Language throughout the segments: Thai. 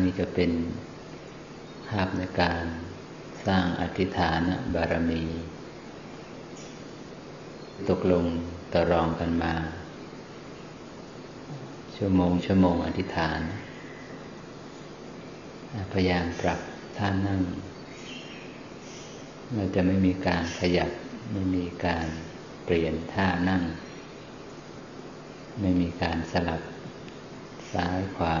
นี้จะเป็นภาพในการสร้างอธิษฐานบารมี ตกลงตรองกันมา ชั่วโมง ชั่วโมงอธิษฐาน พยายามปรับท่านั่ง เราจะไม่มีการขยับ ไม่มีการเปลี่ยนท่านั่ง ไม่มีการสลับซ้ายขวา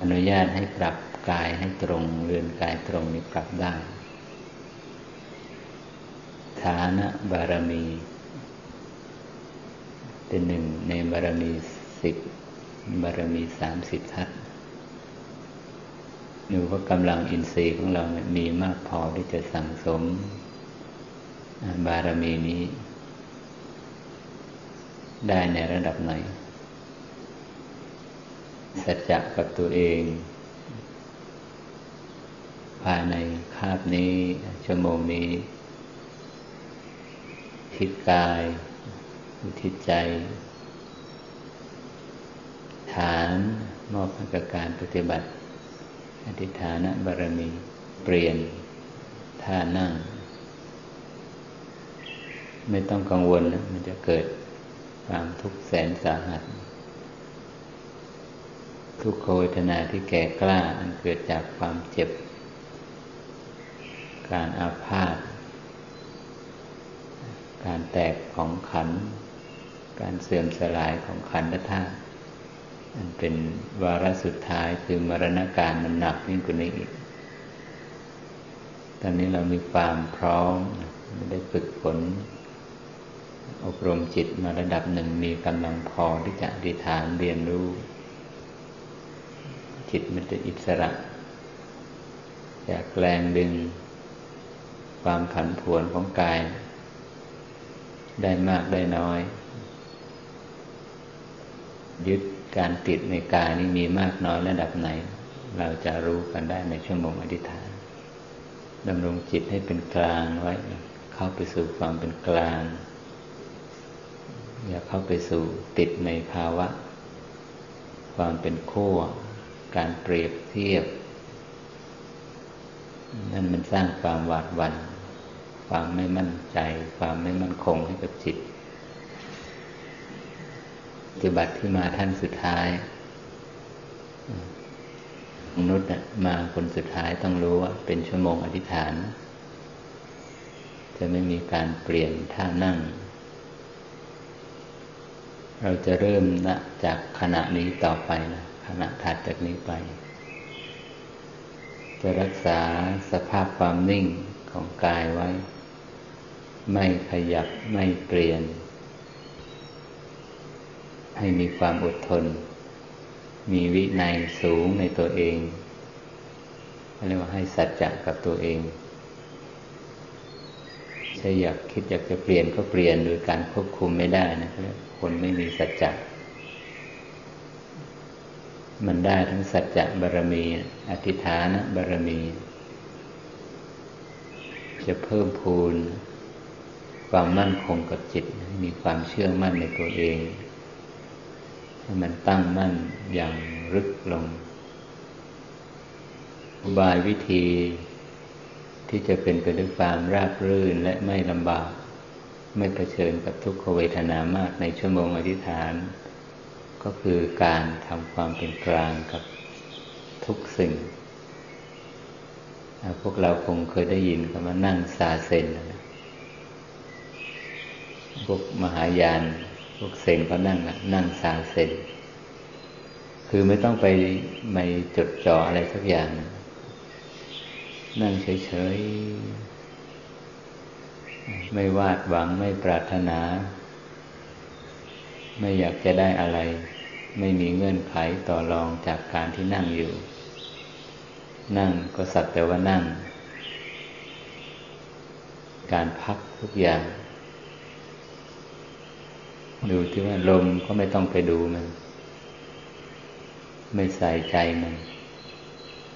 อนุญาตให้ปรับกายให้ตรงเรือนกายตรงนี้ปรับได้ ฐานะบารมี เป็นหนึ่งในบารมีสิบบารมีสามสิบทัศดูว่ากำลังอินทรีย์ของเรามีมากพอที่จะสั่งสม บารมีนี้ ได้ในระดับไหน สัจจะกับตัวเอง ภายในคาบนี้ ชั่วโมงนี้ ทิศกาย ทิศใจ ฐานมอบให้กับการปฏิบัติ อธิฐานบารมี เปลี่ยนท่านั่ง ไม่ต้องกังวลนะมันจะเกิดความทุกข์แสนสาหัส ทุกขเวทนาที่แก่กล้าอันเกิดจากความเจ็บ การอาพาธ การแตกของขัน การเสื่อมสลายของขันธธาตุอันเป็นวาระสุดท้ายคือมรณการมันหนักยิ่งกว่านี้อีก ตอนนี้เรามีความพร้อมได้ฝึกฝนอบรมจิตมาระดับหนึ่งมีกำลังพอที่จะอธิษฐานเรียนรู้ จิตมันจะอิสระ จากแรงดึง ความผันผวนของกาย ได้มากได้น้อย ยึดการติดในกายนี้มีมากน้อยระดับไหน เราจะรู้กันได้ในชั่วโมงอธิษฐานดำรงจิตให้เป็นกลางไว้ เข้าไปสู่ความเป็นกลาง อย่าเข้าไปสู่ติดในภาวะ ความเป็นขั้ว การเปรียบเทียบ นั่นมันสร้างความหวาดหวัน่นความไม่มั่นใจ ความไม่มั่นคงให้กับจิตปฏิบัติที่มาท่านสุดท้ายมนุษย์มาคนสุดท้ายต้องรู้ว่าเป็นชั่วโมงอธิษฐาน จะไม่มีการเปลี่ยนท่านั่ง เราจะเริ่มนะจากขณะนี้ต่อไปนะ ขณะถัดจากนี้ไป จะรักษาสภาพความนิ่งของกายไว้ ไม่ขยับไม่เปลี่ยน ให้มีความอดทน มีวินัยสูงในตัวเองเรียกว่าให้สัจจะกับตัวเองใช่อยากคิดอยากจะเปลี่ยนก็เปลี่ยนโดยการควบคุมไม่ได้นะคนไม่มีสัจจะ มันได้ทั้งสัจจะบารมี อธิฐานบารมี จะเพิ่มพูน ความมั่นคงกับจิต มีความเชื่อมั่นในตัวเองให้มันตั้งมั่นอย่างลึกลง อุบายวิธีที่จะเป็นไปด้วยความราบรื่นและไม่ลำบาก ไม่เผชิญกับทุกขเวทนามากในชั่วโมงอธิษฐาน ก็คือการทำความเป็นกลางกับทุกสิ่ง พวกเราคงเคยได้ยินคำว่านั่งซาเซนนะพวกมหายาน พวกเซนก็นั่งนั่งสาเซน คือไม่ต้องไปไม่จดจ่ออะไรสักอย่าง นั่งเฉยๆ ไม่วาดหวังไม่ปรารถนา ไม่อยากจะได้อะไร ไม่มีเงื่อนไขต่อรองจากการที่นั่งอยู่ นั่งก็สักแต่ว่านั่ง การพักทุกอย่าง ดูที่ว่าลมก็ไม่ต้องไปดูมัน ไม่ใส่ใจมัน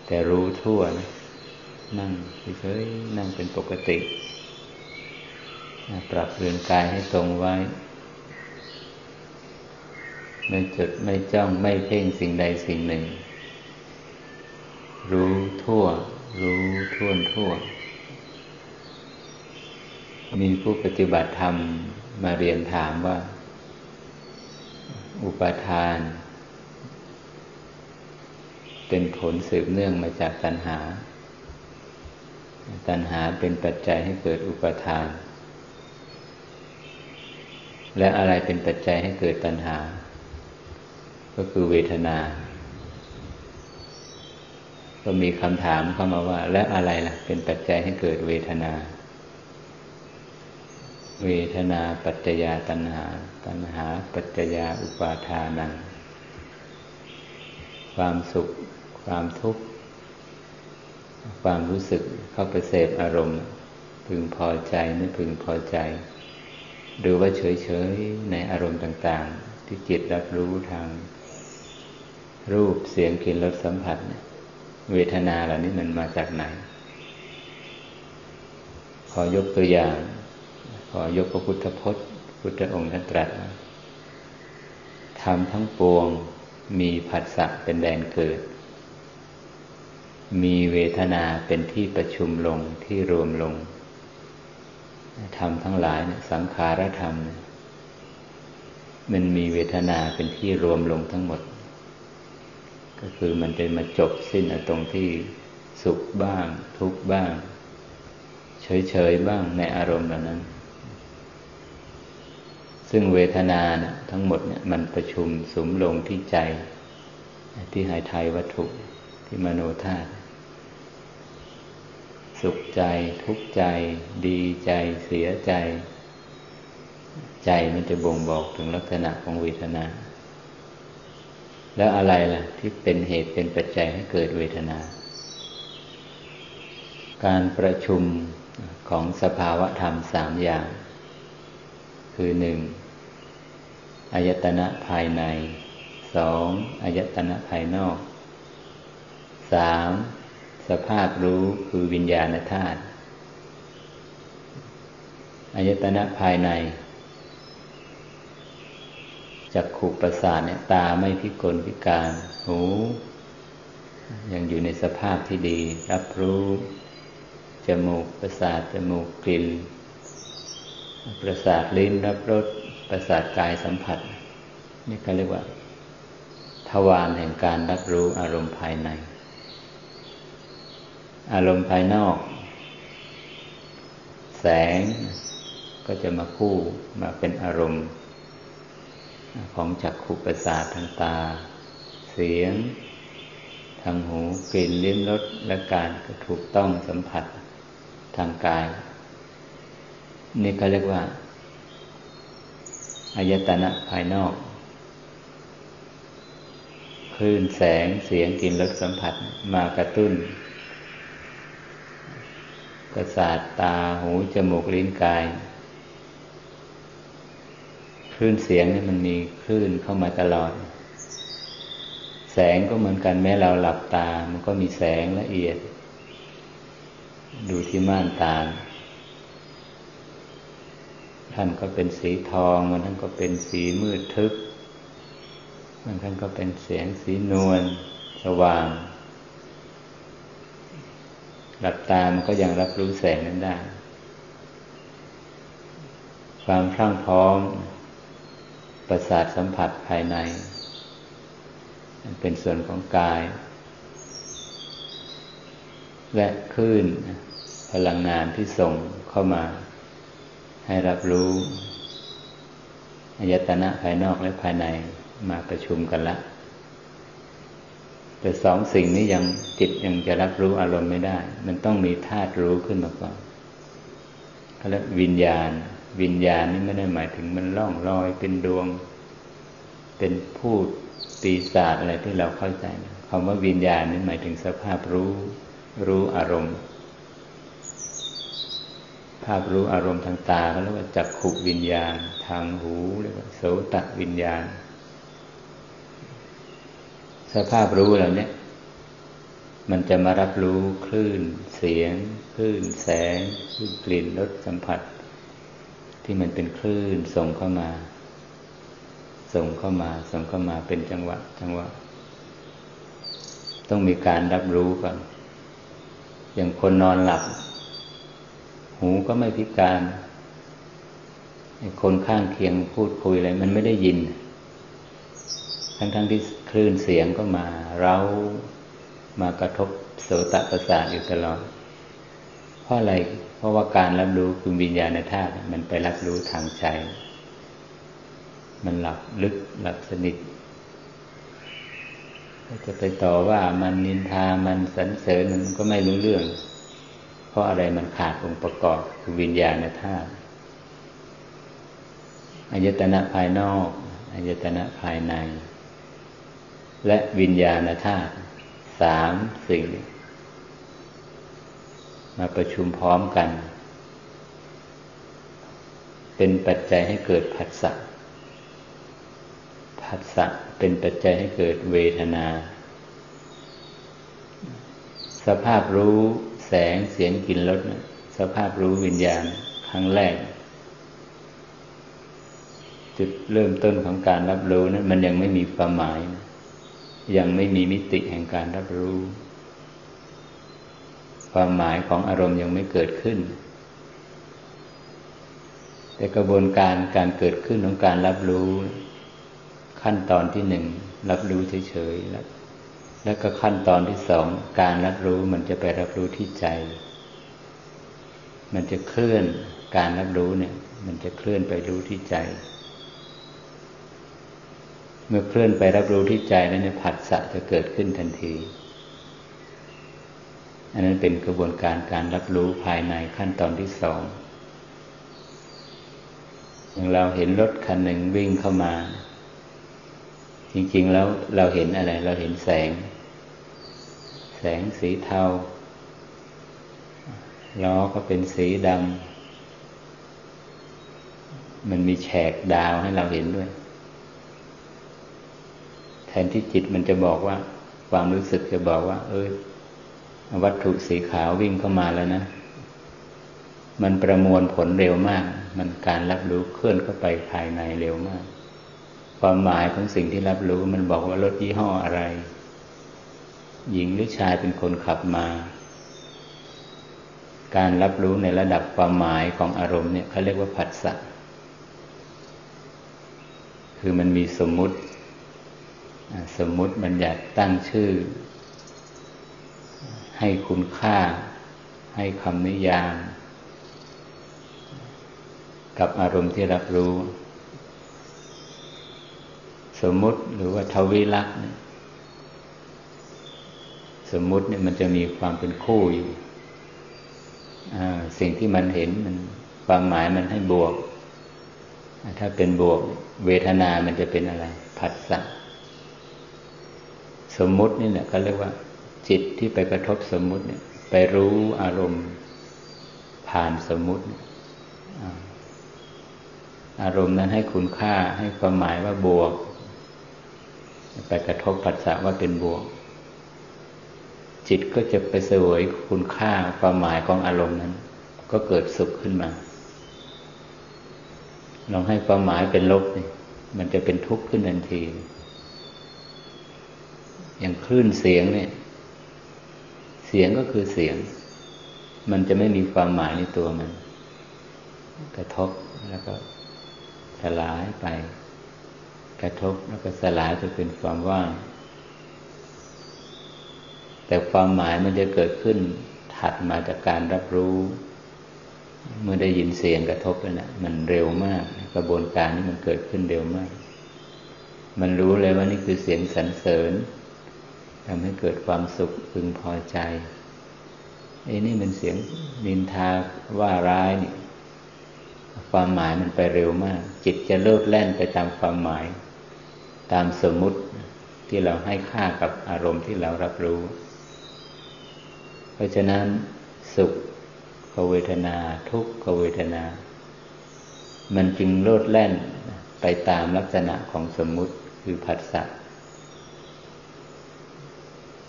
แต่รู้ทั่วนะนั่งเฉยๆนั่งเป็นปกติ ปรับเรือนกายให้ตรงไว้ ไม่จดไม่จ้องไม่เพ่งสิ่งใดสิ่งหนึ่ง รู้ทั่ว รู้ท่วนทั่ว มีผู้ปฏิบัติธรรมมาเรียนถามว่า อุปทาน เป็นผลสืบเนื่องมาจากตัณหา ตัณหาเป็นปัจจัยให้เกิดอุปทาน และอะไรเป็นปัจจัยให้เกิดตัณหา ก็คือเวทนา ก็มีคำถามเข้ามาว่า และอะไรล่ะ เป็นปัจจัยให้เกิดเวทนา เวทนาปัจจยาตัณหา ตัณหา ปัจจยาอุปาทานัง ความสุข ความทุกข์ ความรู้สึกเข้าไปเสพอารมณ์ พึงพอใจไม่พึงพอใจ หรือว่าเฉยๆในอารมณ์ต่าง ๆ ที่จิตรับรู้ทาง รูปเสียงกลิ่นรสสัมผัส เวทนาเหล่านี้มันมาจากไหน ขอยกตัวอย่าง ขอยกพระพุทธพจน์ พุทธองค์ท่านตรัสทำทั้งปวงมีผัสสะเป็นแดนเกิด มีเวทนาเป็นที่ประชุมลงที่รวมลงธรรมทั้งหลายสังขารธรรม มันมีเวทนาเป็นที่รวมลงทั้งหมด ก็คือมันจะมาจบสิ้นตรงที่สุขบ้าง ทุกบ้าง เฉยๆบ้างในอารมณ์เหล่านั้น ซึ่งเวทนานะทั้งหมดเนี่ยมันประชุมสมลงที่ใจ ที่หายไทยวัตถุที่มโนธาตุสุขใจทุกใจ ดีใจเสียใจ ใจมันจะบ่งบอกถึงลักษณะของเวทนา แล้วอะไรล่ะ ที่เป็นเหตุเป็นปัจจัยให้เกิดเวทนา การประชุมของสภาวะธรรมสามอย่าง คือหนึ่งอายตนะภายในสองอายตนะภายนอกสามสภาพรู้คือวิญญาณธาตุอายตนะภายใน จักขุประสาทเนี่ย ตาไม่พิกลพิการ หู ยังอยู่ในสภาพที่ดี รับรู้ จมูกประสาทจมูกกลิ่น ประสาทลิ้นรับรสประสาทกายสัมผัส นี่ก็เรียกว่า ทวารแห่งการรับรู้อารมณ์ภายใน อารมณ์ภายนอก แสงก็จะมาคู่มาเป็นอารมณ์ ของจักขุประสาททางตา เสียง ทางหูกลิ่นลิ้มรสและการก็ถูกต้องสัมผัสทางกาย นี่เขาเรียกว่าอายตนะภายนอก คลื่นแสงเสียงกลิ่นรสสัมผัสมากระตุ้น ประสาทตาหูจมูกลิ้นกาย คลื่นเสียงนี่มันมีคลื่นเข้ามาตลอด แสงก็เหมือนกันแม้เราหลับตา มันก็มีแสงละเอียด ดูที่ม่านตาท่านก็เป็นสีทองมันท่านก็เป็นสีมืดทึบมันท่านก็เป็นเสียงสีนวลสว่าง หลับตามันก็ยังรับรู้แสงนั้นได้ ความพรั่งพร้อม ประสาทสัมผัสภายใน เป็นส่วนของกาย และคลื่นพลังงานที่ส่งเข้ามา ให้รับรู้อายตนะภายนอกและภายในมาประชุมกันละ แต่สองสิ่งนี้ยังจิตยังจะรับรู้อารมณ์ไม่ได้ มันต้องมีธาตุรู้ขึ้นมาก่อนเขาเรียกวิญญาณ วิญญาณนี่ไม่ได้หมายถึงมันล่องลอยเป็นดวง เป็นผู้ปีศาจอะไรที่เราเข้าใจคำว่าวิญญาณนี่หมายถึงสภาพรู้รู้อารมณ์ ภาพรู้อารมณ์ทางตาเขาเรียกว่าจักขุวิญญาณ ทางหูเรียกว่าโสตวิญญาณ สภาพรู้เหล่านี้มันจะมารับรู้คลื่นเสียง คลื่นแสง คลื่นกลิ่นรสสัมผัส ที่มันเป็นคลื่นส่งเข้ามา ส่งเข้ามา ส่งเข้ามาเป็นจังหวะ จังหวะ ต้องมีการรับรู้ก่อน อย่างคนนอนหลับ หูก็ไม่พิการคนข้างเคียงพูดคุยอะไรมันไม่ได้ยิน ทั้งๆทที่คลื่นเสียงก็มา เรามากระทบโสตประสาทอยู่ตลอดเพราะอะไร ราะว่าการรับรู้คือวิญญาณธาตุมันไปรับรู้ทางใจ มันหลับลึกหลับสนิทจะไปต่อว่ามันนินทามันสรรเสริญมันก็ไม่รู้เรื่อง เพราะอะไรมันขาดองค์ประกอบคือวิญญาณธาตุอายตนะภายนอกอายตนะภายใน และวิญญาณธาตุสามสิ่ง มาประชุมพร้อมกัน เป็นปัจจัยให้เกิดผัสสะผัสสะเป็นปัจจัยให้เกิดเวทนา สภาพรู้แสงเสียงกลิ่นรสสภาพรู้วิญญาณครั้งแรก จุดเริ่มต้นของการรับรู้นั้นมันยังไม่มีความหมาย ยังไม่มีมิติแห่งการรับรู้ ความหมายของอารมณ์ยังไม่เกิดขึ้น แต่กระบวนการการเกิดขึ้นของการรับรู้ ขั้นตอนที่หนึ่งรับรู้เฉยๆแล้วแล้วก็ขั้นตอนที่สองการรับรู้มันจะไปรับรู้ที่ใจ มันจะเคลื่อนการรับรู้เนี่ย มันจะเคลื่อนไปรู้ที่ใจ เมื่อเคลื่อนไปรับรู้ที่ใจแล้วเนี่ยผัสสะจะเกิดขึ้นทันที อันนั้นเป็นกระบวนการการรับรู้ภายในขั้นตอนที่สองอย่างเราเห็นรถคันหนึ่งวิ่งเข้ามา จริง ๆ แล้วเราเห็นอะไร เราเห็นแสง แสงสีเทาล้อก็เป็นสีดำมันมีแฉกดาวให้เราเห็นด้วย แทนที่จิตมันจะบอกว่า ความรู้สึกจะบอกว่า เออ วัตถุสีขาววิ่งเข้ามาแล้วนะ มันประมวลผลเร็วมาก มันการรับรู้เคลื่อนเข้าไปภายในเร็วมาก ความหมายของสิ่งที่รับรู้มันบอกว่ารถยี่ห้ออะไร หญิงหรือชายเป็นคนขับมา การรับรู้ในระดับความหมายของอารมณ์เนี่ยเขาเรียกว่าผัสสะคือมันมีสมมุติ สมมุติบัญญัติตั้งชื่อ ให้คุณค่า ให้คำนิยาม กับอารมณ์ที่รับรู้ สมมุติหรือว่าทวิลักษ์สมมุติเนี่ยมันจะมีความเป็นคู่อยู่สิ่งที่มันเห็นมันความหมายมันให้บวก ถ้าเป็นบวกเวทนามันจะเป็นอะไร ผัสสะ สมมุตินี่แหละเขาเรียกว่า จิตที่ไปกระทบสมมุติเนี่ย ไปรู้อารมณ์ผ่านสมมุติอารมณ์นั้นให้คุณค่าให้ความหมายว่าบวก ไปกระทบผัสสะว่าเป็นบวก จิตก็จะไปเสวยคุณค่าความหมายของอารมณ์นั้น ก็เกิดสุขขึ้นมา ลองให้ความหมายเป็นลบนี่มันจะเป็นทุกข์ขึ้นทันที อย่างคลื่นเสียงเนี่ย เสียงก็คือเสียง มันจะไม่มีความหมายในตัวมัน กระทบแล้วก็สลายไป กระทบแล้วก็สลายไปเป็นความว่าง แต่ความหมายมันจะเกิดขึ้นถัดมาจากการรับรู้ เมื่อได้ยินเสียงกระทบแล้วนะมันเร็วมาก กระบวนการนี้มันเกิดขึ้นเร็วมาก มันรู้เลยว่านี่คือเสียงสรรเสริญ ทำให้เกิดความสุขพึงพอใจไอ้นี่มันเสียงนินทาว่าร้ายนี่ความหมายมันไปเร็วมาก จิตจะเลิกแล่นไปตามความหมาย ตามสมมุติที่เราให้ค่ากับอารมณ์ที่เรารับรู้ เพราะฉะนั้นสุขเวทนาทุกขเวทนา มันจึงโลดแล่นไปตามลักษณะของสมมุติคือผัสสะ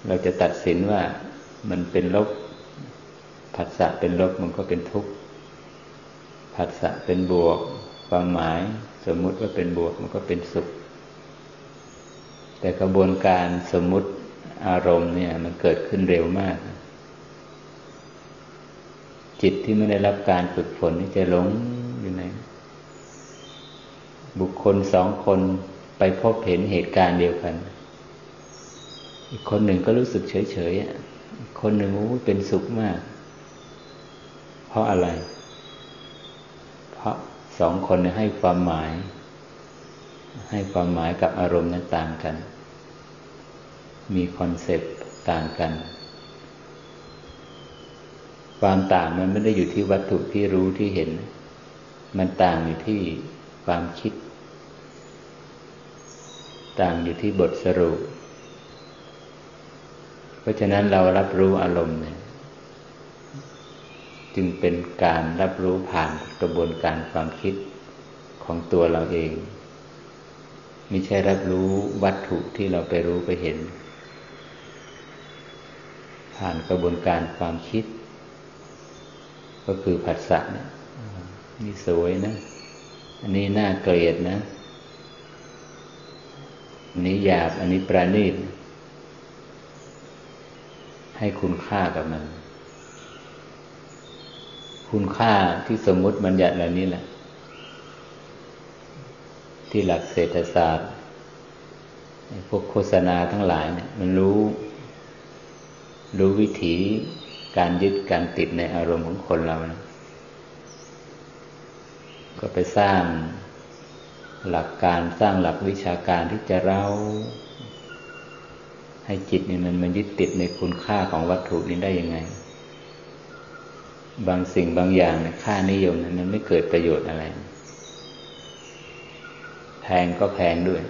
เราจะตัดสินว่ามันเป็นลบผัสสะเป็นลบมันก็เป็นทุกข์ผัสสะเป็นบวก ความหมายสมมุติว่าเป็นบวกมันก็เป็นสุข แต่กระบวนการสมมุติอารมณ์เนี่ย มันเกิดขึ้นเร็วมาก จิตที่ไม่ได้รับการฝึกฝนนี่จะหลงอยู่ไหนบุคคลสองคนไปพบเห็นเหตุการณ์เดียวกัน อีกคนหนึ่งก็รู้สึกเฉยๆคนหนึ่งโอ้เป็นสุขมาก เพราะอะไร เพราะสองคนให้ความหมาย ให้ความหมายกับอารมณ์นั้นต่างกัน มีคอนเซปต์ต่างกัน ความต่างมันไม่ได้อยู่ที่วัตถุที่รู้ที่เห็น มันต่างอยู่ที่ความคิด ต่างอยู่ที่บทสรุป เพราะฉะนั้นเรารับรู้อารมณ์เนี่ยจึงเป็นการรับรู้ผ่านกระบวนการความคิดของตัวเราเอง ไม่ใช่รับรู้วัตถุที่เราไปรู้ไปเห็น ผ่านกระบวนการความคิด ก็คือผัสสะเนี่ยนี่สวยนะ อันนี้น่าเกลียดนะ อันนี้หยาบ อันนี้ประณีต ให้คุณค่ากับมัน คุณค่าที่สมมุติบัญญัติเหล่านี้แหละ ที่หลักเศรษฐศาสตร์พวกโฆษณาทั้งหลายเนี่ย มันรู้ รู้วิถีการยึดการติดในอารมณ์ของคนเรานะก็ไปสร้างหลักการสร้างหลักวิชาการที่จะเล่า ให้จิตเนี่มันมันยึดติดในคุณค่าของวัตถุนี้ได้ยังไง บางสิ่งบางอย่างนค่านิยมนั้นมันไม่เกิดประโยชน์อะไร แพงก็แพงด้วย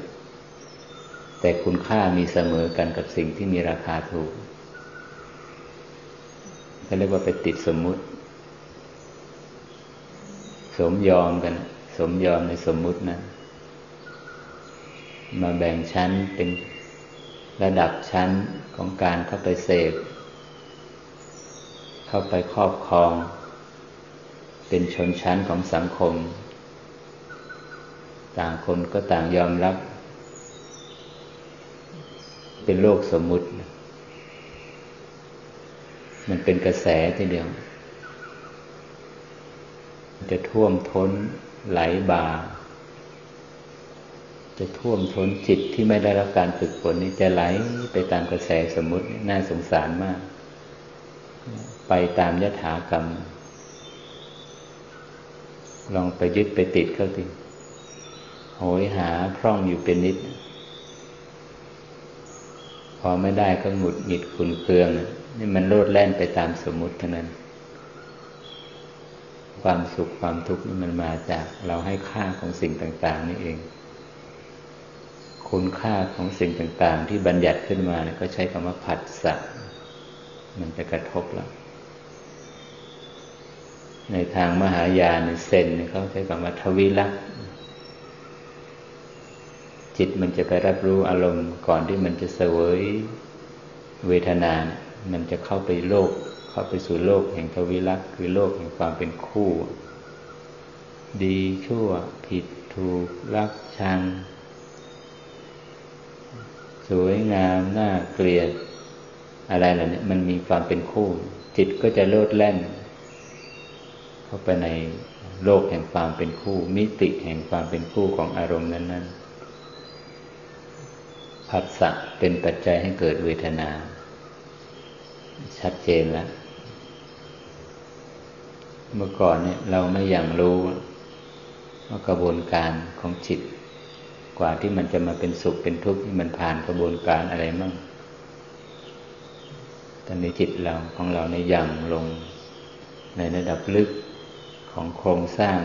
แต่คุณค่ามีเสมอกันกับสิ่งที่มีราคาถูกก็เรียกว่าไปติดสมมุติ สมยอมกัน สมยอมในสมมุตินะ มาแบ่งชั้นเป็น ระดับชั้นของการเข้าไปเสพ เข้าไปครอบครอง เป็นชนชั้นของสังคม ต่างคนก็ต่างยอมรับ เป็นโลกสมมุติ มันเป็นกระแสทีเดียว จะท่วมท้นไหลบ่า จะท่วมท้นจิตที่ไม่ได้รับการฝึกฝนนี้จะไหลไปตามกระแสสมมติน่าสงสารมาก ไปตามยถากรรม ลองไปยึดไปติดเข้าติโหยหาพร่องอยู่เป็นนิด พอไม่ได้ก็หงุดหงิดขุนเคืองนี่มันโลดแล่นไปตามสมมติเท่านั้น ความสุขความทุกข์นี่มันมาจากเราให้ค่าของสิ่งต่าง ๆ นี่เอง คุณค่าของสิ่งต่างๆ ที่บัญญัติขึ้นมาก็ใช้คำว่าผัสสะมันจะกระทบเราในทางมหายานเซนเขาใช้คำว่าทวิลักษจิตมันจะไปรับรู้อารมณ์ก่อนที่มันจะเสวยเวทนา มันจะเข้าไปโลก เข้าไปสู่โลกแห่งทวิลักษ์คือโลกแห่งความเป็นคู่ ดีชั่ว ผิดถูกรักชัง สวยงามน่าเกลียด อะไรเหล่านี้มันมีความเป็นคู่ จิตก็จะโลดแล่น เข้าไปในโลกแห่งความเป็นคู่ มิติแห่งความเป็นคู่ของอารมณ์นั้นๆผัสสะเป็นปัจจัยให้เกิดเวทนา ชัดเจนแล้วเมื่อก่อนเนี่ยเราไม่อย่างรู้ว่ากระบวนการของจิต กว่าที่มันจะมาเป็นสุขเป็นทุกข์มันผ่านกระบวนการอะไรมั่งตอนนี้จิตเราของเราในย่างลงในระดับลึกของโครงสร้าง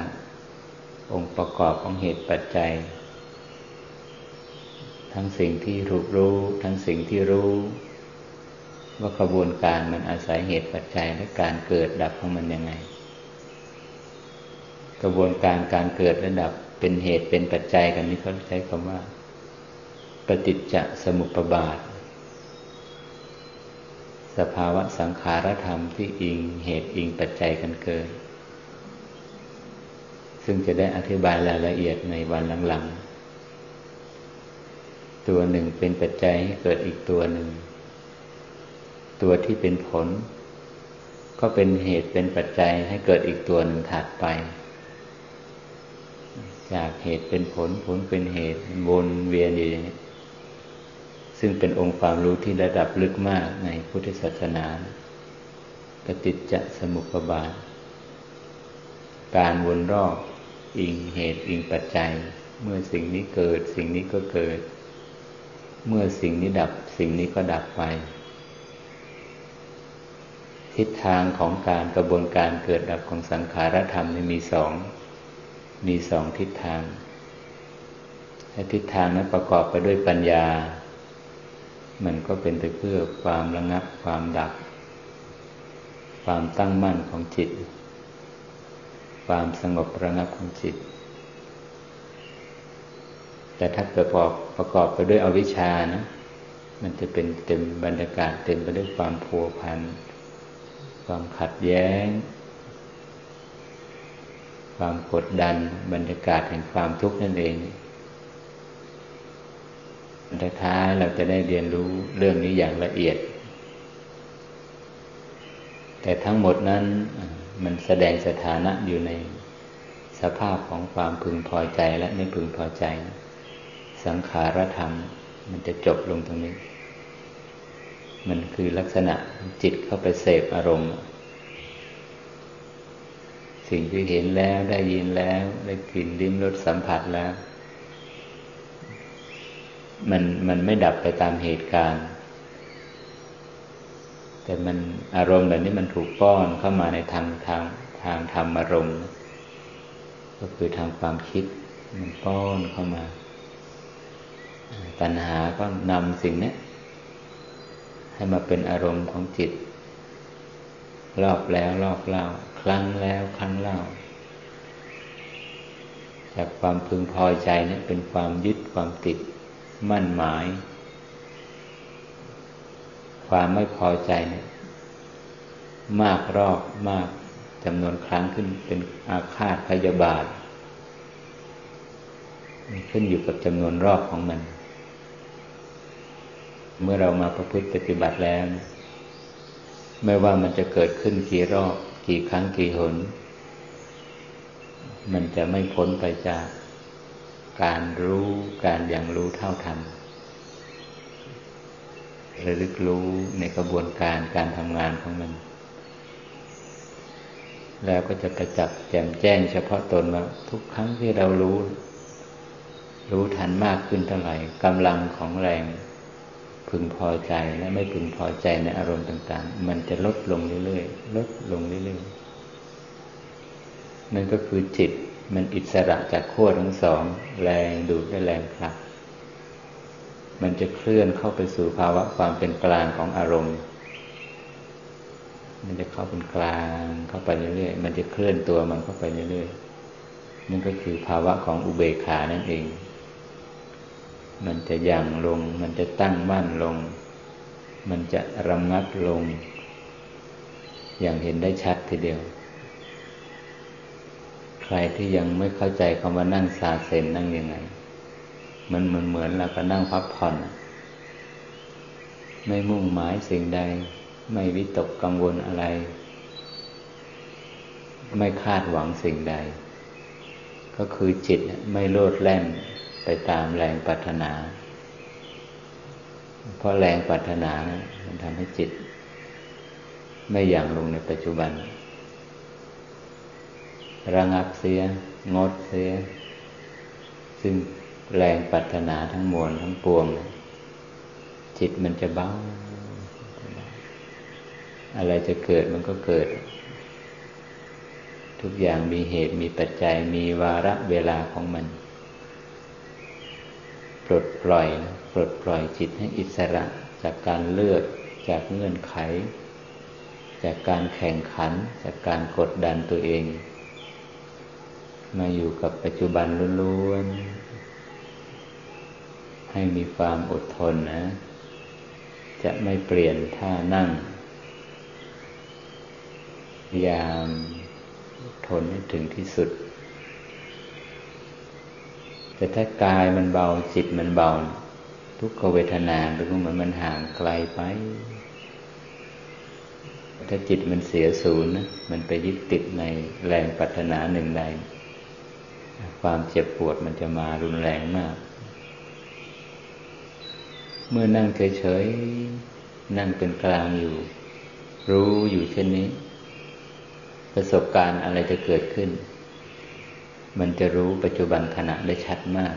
องค์ประกอบของเหตุปัจจัย ทั้งสิ่งที่ถูกรู้ทั้งสิ่งที่รู้ ว่ากระบวนการมันอาศัยเหตุปัจจัยและการเกิดดับของมันยังไง กระบวนการการเกิดและดับ เป็นเหตุเป็นปัจจัยกันนี้เขาใช้คำว่า ปฏิจจสมุปบาท สภาวะสังขารธรรมที่อิงเหตุอิงปัจจัยกันเกิดซึ่งจะได้อธิบายรายละเอียดในวันหลังๆ ตัวหนึ่งเป็นปัจจัยให้เกิดอีกตัวหนึ่ง ตัวที่เป็นผล ก็เป็นเหตุเป็นปัจจัยให้เกิดอีกตัวหนึ่งถัดไป จากเหตุเป็นผลผลเป็นเหตุวนเวียนอยู่อย่างนี้ซึ่งเป็นองค์ความรู้ที่ระดับลึกมากในพุทธศาสนาปฏิจจสมุปบาท การวนรอบอิงเหตุอิงปัจจัย เมื่อสิ่งนี้เกิดสิ่งนี้ก็เกิด เมื่อสิ่งนี้ดับสิ่งนี้ก็ดับไป ทิศทางของการกระบวนการเกิดดับของสังขารธรรมมีสอง มีสองทิศทางและทิศทางนั้นประกอบไปด้วยปัญญา มันก็เป็นไปเพื่อความระงับความดับ ความตั้งมั่นของจิต ความสงบระงับของจิต แต่ถ้าประกอบประกอบไปด้วยอวิชชานะ มันจะเป็นเต็มบรรยากาศเต็มไปด้วยความพัวพัน ความขัดแย้ง ความกดดัน บรรยากาศแห่งความทุกข์นั่นเองท้ายเราจะได้เรียนรู้เรื่องนี้อย่างละเอียด แต่ทั้งหมดนั้นมันแสดงสถานะอยู่ในสภาพของความพึงพอใจและไม่พึงพอใจ สังขารธรรม มันจะจบลงตรงนี้ มันคือลักษณะจิตเข้าไปเสพอารมณ์ สิ่งที่เห็นแล้วได้ยินแล้ว ได้กลิ่นลิ้มรสสัมผัสแล้ว มันมันไม่ดับไปตามเหตุการณ์ แต่มันอารมณ์แบบนี้มันถูกป้อนเข้ามาในทางทางทางธรรมอารมณ์ ก็คือทางความคิดมันป้อนเข้ามาปัญหาก็นำสิ่งนี้ให้มาเป็นอารมณ์ของจิต รอบแล้วรอบเล่า ครั้งแล้วครั้งเล่า จากความพึงพอใจนี่เป็นความยึดความติดมั่นหมาย ความไม่พอใจนี่มากรอบมากจำนวนครั้งขึ้นเป็นอาฆาตพยาบาทขึ้นอยู่กับจำนวนรอบของมัน เมื่อเรามาประพฤติปฏิบัติแล้ว ไม่ว่ามันจะเกิดขึ้นกี่รอบ กี่ครั้งกี่หน มันจะไม่พ้นไปจากการรู้การอย่างรู้เท่าทันระลึกรู้ในกระบวนการการทำงานของมัน แล้วก็จะกระจับแจ่มแจ้งเฉพาะตนว่าทุกครั้งที่เรารู้ รู้ทันมากขึ้นเท่าไหร่กำลังของแรง พึงพอใจและไม่พึงพอใจในอารมณ์ต่าง ๆ มันจะลดลงเรื่อยๆลดลงเรื่อยๆนั่นก็คือจิตมันอิสระจากขั้วทั้งสอง แรงดูดและแรงผลักมันจะเคลื่อนเข้าไปสู่ภาวะความเป็นกลางของอารมณ์ มันจะเข้าเป็นกลางเข้าไปเรื่อยๆ มันจะเคลื่อนตัวมันเข้าไปเรื่อยๆ นั่นก็คือภาวะของอุเบกขานั่นเอง มันจะยั่งลง มันจะตั้งมั่นลง มันจะระงับลง อย่างเห็นได้ชัดทีเดียว ใครที่ยังไม่เข้าใจคำว่านั่งซาเซนนั่งยังไง มันเหมือนเหมือนเราก็นั่งพักผ่อน ไม่มุ่งหมายสิ่งใด ไม่วิตกกังวลอะไร ไม่คาดหวังสิ่งใด ก็คือจิตไม่โลดแล่น ไปตามแรงปรารถนา เพราะแรงปรารถนามันทำให้จิต ไม่อย่างลงในปัจจุบัน ระงับเสีย งดเสีย ซึ่งแรงปรารถนาทั้งมวลทั้งปวงจิตมันจะเบาอะไรจะเกิดมันก็เกิด ทุกอย่างมีเหตุมีปัจจัยมีวาระเวลาของมัน ลดปล่อยปลดปล่อยจิตให้อิสระจากการเลือก จากเงื่อนไข จากการแข่งขัน จากการกดดันตัวเอง มาอยู่กับปัจจุบันล้วนๆให้มีความอดทนนะ จะไม่เปลี่ยนท่านั่ง พยายามทนให้ถึงที่สุด แต่ถ้ากายมันเบาจิตมันเบา ทุกขเวทนาดูเหมือนมันห่างไกลไป ถ้าจิตมันเสียศูนย์นะมันไปยึดติดในแรงปัฒนาหนึ่งใด ความเจ็บปวดมันจะมารุนแรงมาก เมื่อนั่งเฉยๆนั่งเป็นกลางอยู่ รู้อยู่เช่นนี้ ประสบการณ์อะไรจะเกิดขึ้น มันจะรู้ปัจจุบันขณะได้ชัดมาก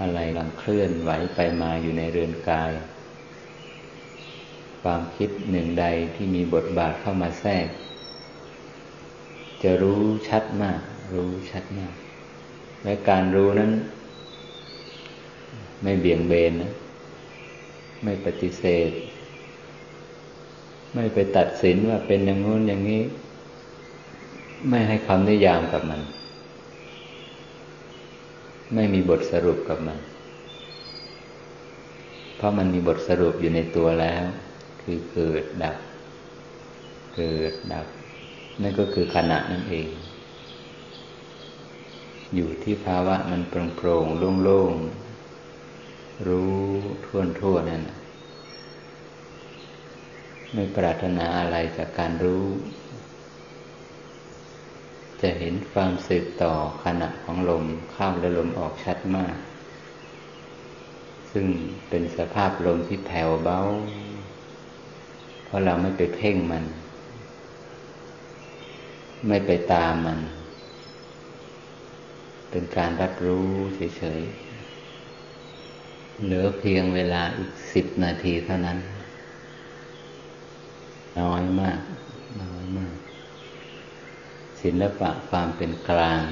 อะไรกำลังเคลื่อนไหวไปมาอยู่ในเรือนกาย ความคิดหนึ่งใดที่มีบทบาทเข้ามาแทรก จะรู้ชัดมาก รู้ชัดมาก และการรู้นั้น ไม่เบี่ยงเบนนะ ไม่ปฏิเสธ ไม่ไปตัดสินว่าเป็นอย่างงู้นอย่างนี้ ไม่ให้คำนิยามกับมัน ไม่มีบทสรุปกับมัน เพราะมันมีบทสรุปอยู่ในตัวแล้ว คือเกิดดับ เกิดดับ นั่นก็คือขณะนั่นเอง อยู่ที่ภาวะมันโปร่งโปร่งโล่งๆ รู้ทั่วทั่วนั่นไม่ปรารถนาอะไรจากการรู้ จะเห็นความสืบต่อขณะของลมเข้าและลมออกชัดมาก ซึ่งเป็นสภาพลมที่แผ่วเบา เพราะเราไม่ไปเพ่งมัน ไม่ไปตามมัน เป็นการรับรู้เฉยๆ เหลือเพียงเวลาอีกสิบนาทีเท่านั้น น้อยมาก น้อยมาก ศิลปะความเป็นกลาง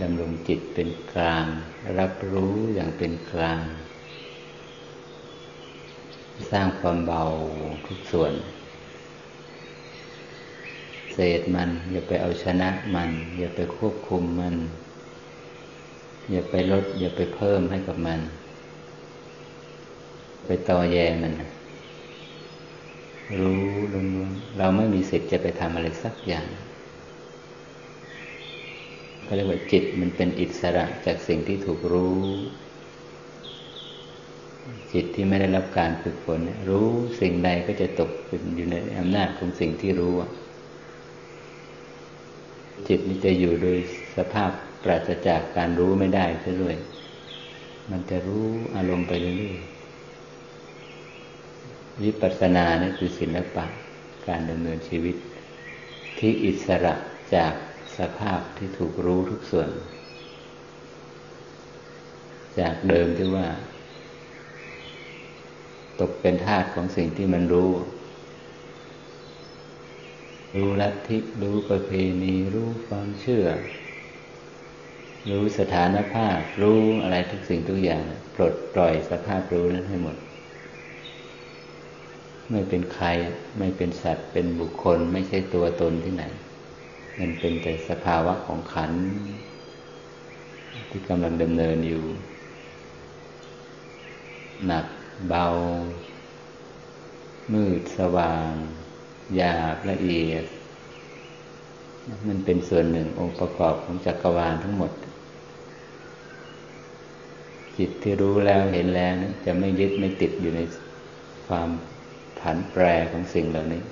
ดำรงจิตเป็นกลาง รับรู้อย่างเป็นกลาง สร้างความเบาทุกส่วน เศษมัน อย่าไปเอาชนะมัน อย่าไปควบคุมมัน อย่าไปลด อย่าไปเพิ่มให้กับมัน ไปต่อแยมัน รู้ล้วนเราไม่มีสิทธิ์จะไปทำอะไรสักอย่างก็เรียกว่าจิตมันเป็นอิสระจากสิ่งที่ถูกรู้ จิตที่ไม่ได้รับการฝึกฝนรู้สิ่งใดก็จะตกเป็นอยู่ในอำนาจของสิ่งที่รู้ จิตนี้จะอยู่โดยสภาพปราศจากการรู้ไม่ได้ซะด้วย มันจะรู้อารมณ์ไปเรื่อยๆ วิปัสสนานี่คือศิลปะการดำเนินชีวิต ที่อิสระจากสภาพที่ถูกรู้ทุกส่วน จากเดิมที่ว่า ตกเป็นทาสของสิ่งที่มันรู้ รู้ลัทธิรู้ประเพณีรู้ความเชื่อ รู้สถานภาพรู้อะไรทุกสิ่งทุกอย่าง ปลดปล่อยสภาพรู้นั้นให้หมด ไม่เป็นใคร ไม่เป็นสัตว์ เป็นบุคคล ไม่ใช่ตัวตนที่ไหน มันเป็นแต่สภาวะของขันที่กำลังดำเนินอยู่ หนักเบา มืดสว่างหยาบละเอียด มันเป็นส่วนหนึ่งองค์ประกอบของจักรวาลทั้งหมด จิตที่รู้แล้วเห็นแล้วจะไม่ยึดไม่ติดอยู่ในความ ผันแปรของสิ่งเหล่านี้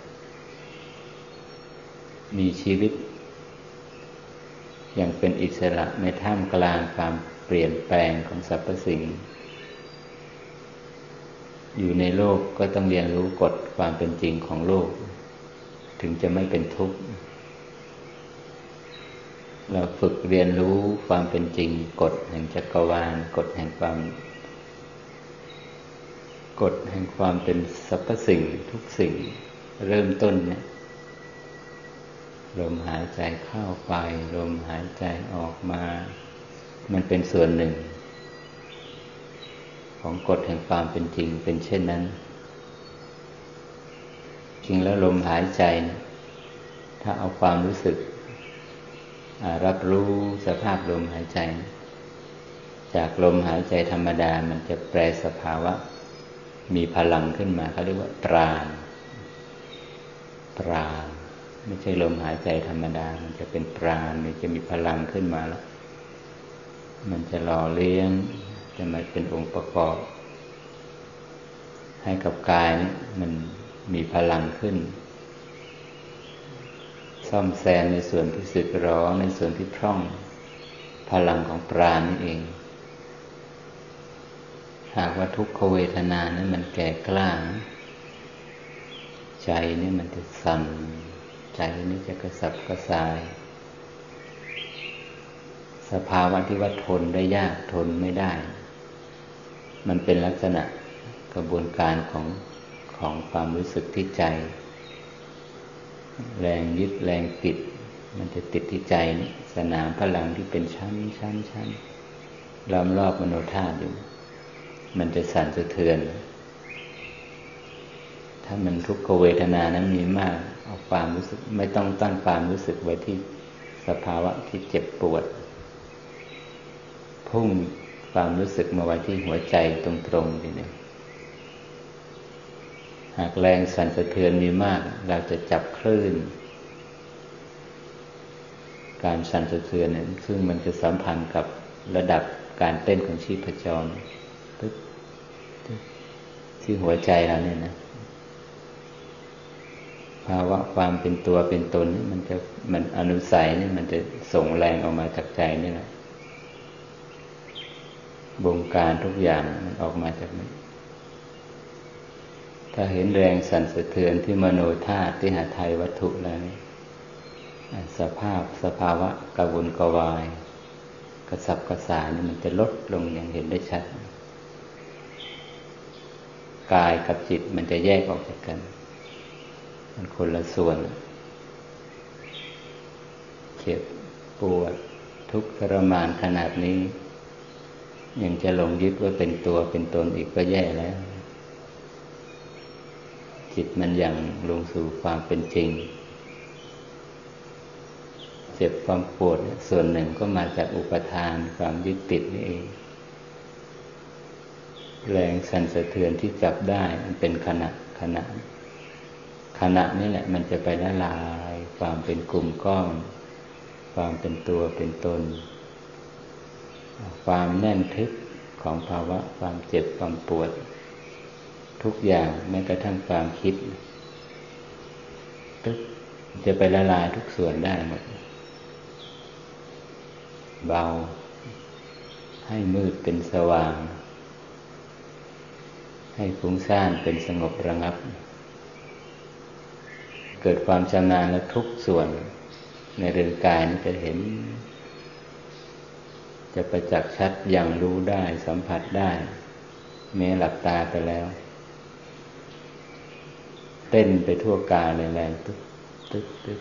มีชีวิต อย่างเป็นอิสระในท่ามกลางความเปลี่ยนแปลงของสรรพสิ่ง อยู่ในโลกก็ต้องเรียนรู้กฎความเป็นจริงของโลก ถึงจะไม่เป็นทุกข์ เราฝึกเรียนรู้ความเป็นจริง กฎแห่งจักรวาล กฎแห่งความ กฎแห่งความเป็นสรรพสิ่งทุกสิ่ง เริ่มต้นเนี่ยลมหายใจเข้าไป ลมหายใจออกมา มันเป็นส่วนหนึ่ง ของกฎแห่งความเป็นจริงเป็นเช่นนั้น จริงแล้วลมหายใจ ถ้าเอาความรู้สึก รับรู้สภาพลมหายใจ จากลมหายใจธรรมดามันจะแปลสภาวะ มีพลังขึ้นมาเขาเรียกว่าปราณปราณไม่ใช่ลมหายใจธรรมดา มันจะเป็นปราณมันจะมีพลังขึ้นมาแล้ว มันจะหล่อเลี้ยง จะมาเป็นองค์ประกอบ ให้กับกายนี้มันมีพลังขึ้น ซ่อมแซมในส่วนที่สึกร้อนในส่วนที่พร่อง พลังของปราณนี่เอง หากว่าทุกขเวทนานั้นมันแก่กล้าใจนี่มันจะสั่นใจนี่จะกระสับกระส่าย สภาวะที่ว่าทนได้ยากทนไม่ได้ มันเป็นลักษณะกระบวนการของของความรู้สึกที่ใจ แรงยึดแรงติด มันจะติดที่ใจนี่สนามพลังที่เป็นชั้นชั้นชั้นล้อมรอบมโนธาตุอยู่ มันจะสั่นสะเทือน ถ้ามันทุกขเวทนานั้นมีมากเอาความรู้สึก ไม่ต้องตั้งความรู้สึกไว้ที่สภาวะที่เจ็บปวด พุ่งความรู้สึกมาไว้ที่หัวใจตรงๆทีนี้หากแรงสั่นสะเทือนมีมาก เราจะจับคลื่น การสั่นสะเทือนเนี่ยซึ่งมันจะสัมพันธ์กับระดับการเต้นของชีพจร ที่หัวใจเราเนี่ยนะ ภาวะความเป็นตัวเป็นตนนี่มันจะมันอนุสัยนี่มันจะส่งแรงออกมาจากใจนี่แหละบงการทุกอย่างมันออกมาจากนี้ ถ้าเห็นแรงสั่นสะเทือนที่มโนธาตุที่หาไทยวัตถุแล้วนี่สภาพสภาวะกระวนกระวาย กระสับกระสายนี่มันจะลดลงอย่างเห็นได้ชัด กายกับจิตมันจะแยกออกจากกัน มันคนละส่วน เจ็บปวดทุกข์ทรมานขนาดนี้ ยังจะหลงยึดว่าเป็นตัวเป็นตนอีกก็แย่แล้ว จิตมันยังลงสู่ความเป็นจริง เจ็บความปวดส่วนหนึ่งก็มาจากอุปทานความยึดติดนี่เอง แรงสั่นสะเทือนที่จับได้มันเป็นขณะขณะ ขณะนี้แหละ มันจะไปละลาย ความเป็นกลุ่มก้อน ความเป็นตัวเป็นตน ความแน่นทึบของภาวะความเจ็บความปวด ทุกอย่างแม้กระทั่งความคิดตึกจะไปละลายทุกส่วนได้หมด เบา ให้มืดเป็นสว่าง ให้ฟุ้งซ่านเป็นสงบระงับ เกิดความชำนาญและทุกส่วนในเรือนกายนี่จะเห็น จะประจักษ์ชัดอย่างรู้ได้สัมผัสได้แม้หลับตาไปแล้ว เต้นไปทั่วกายเลยแรงตึ๊กตึ๊กตึ๊ก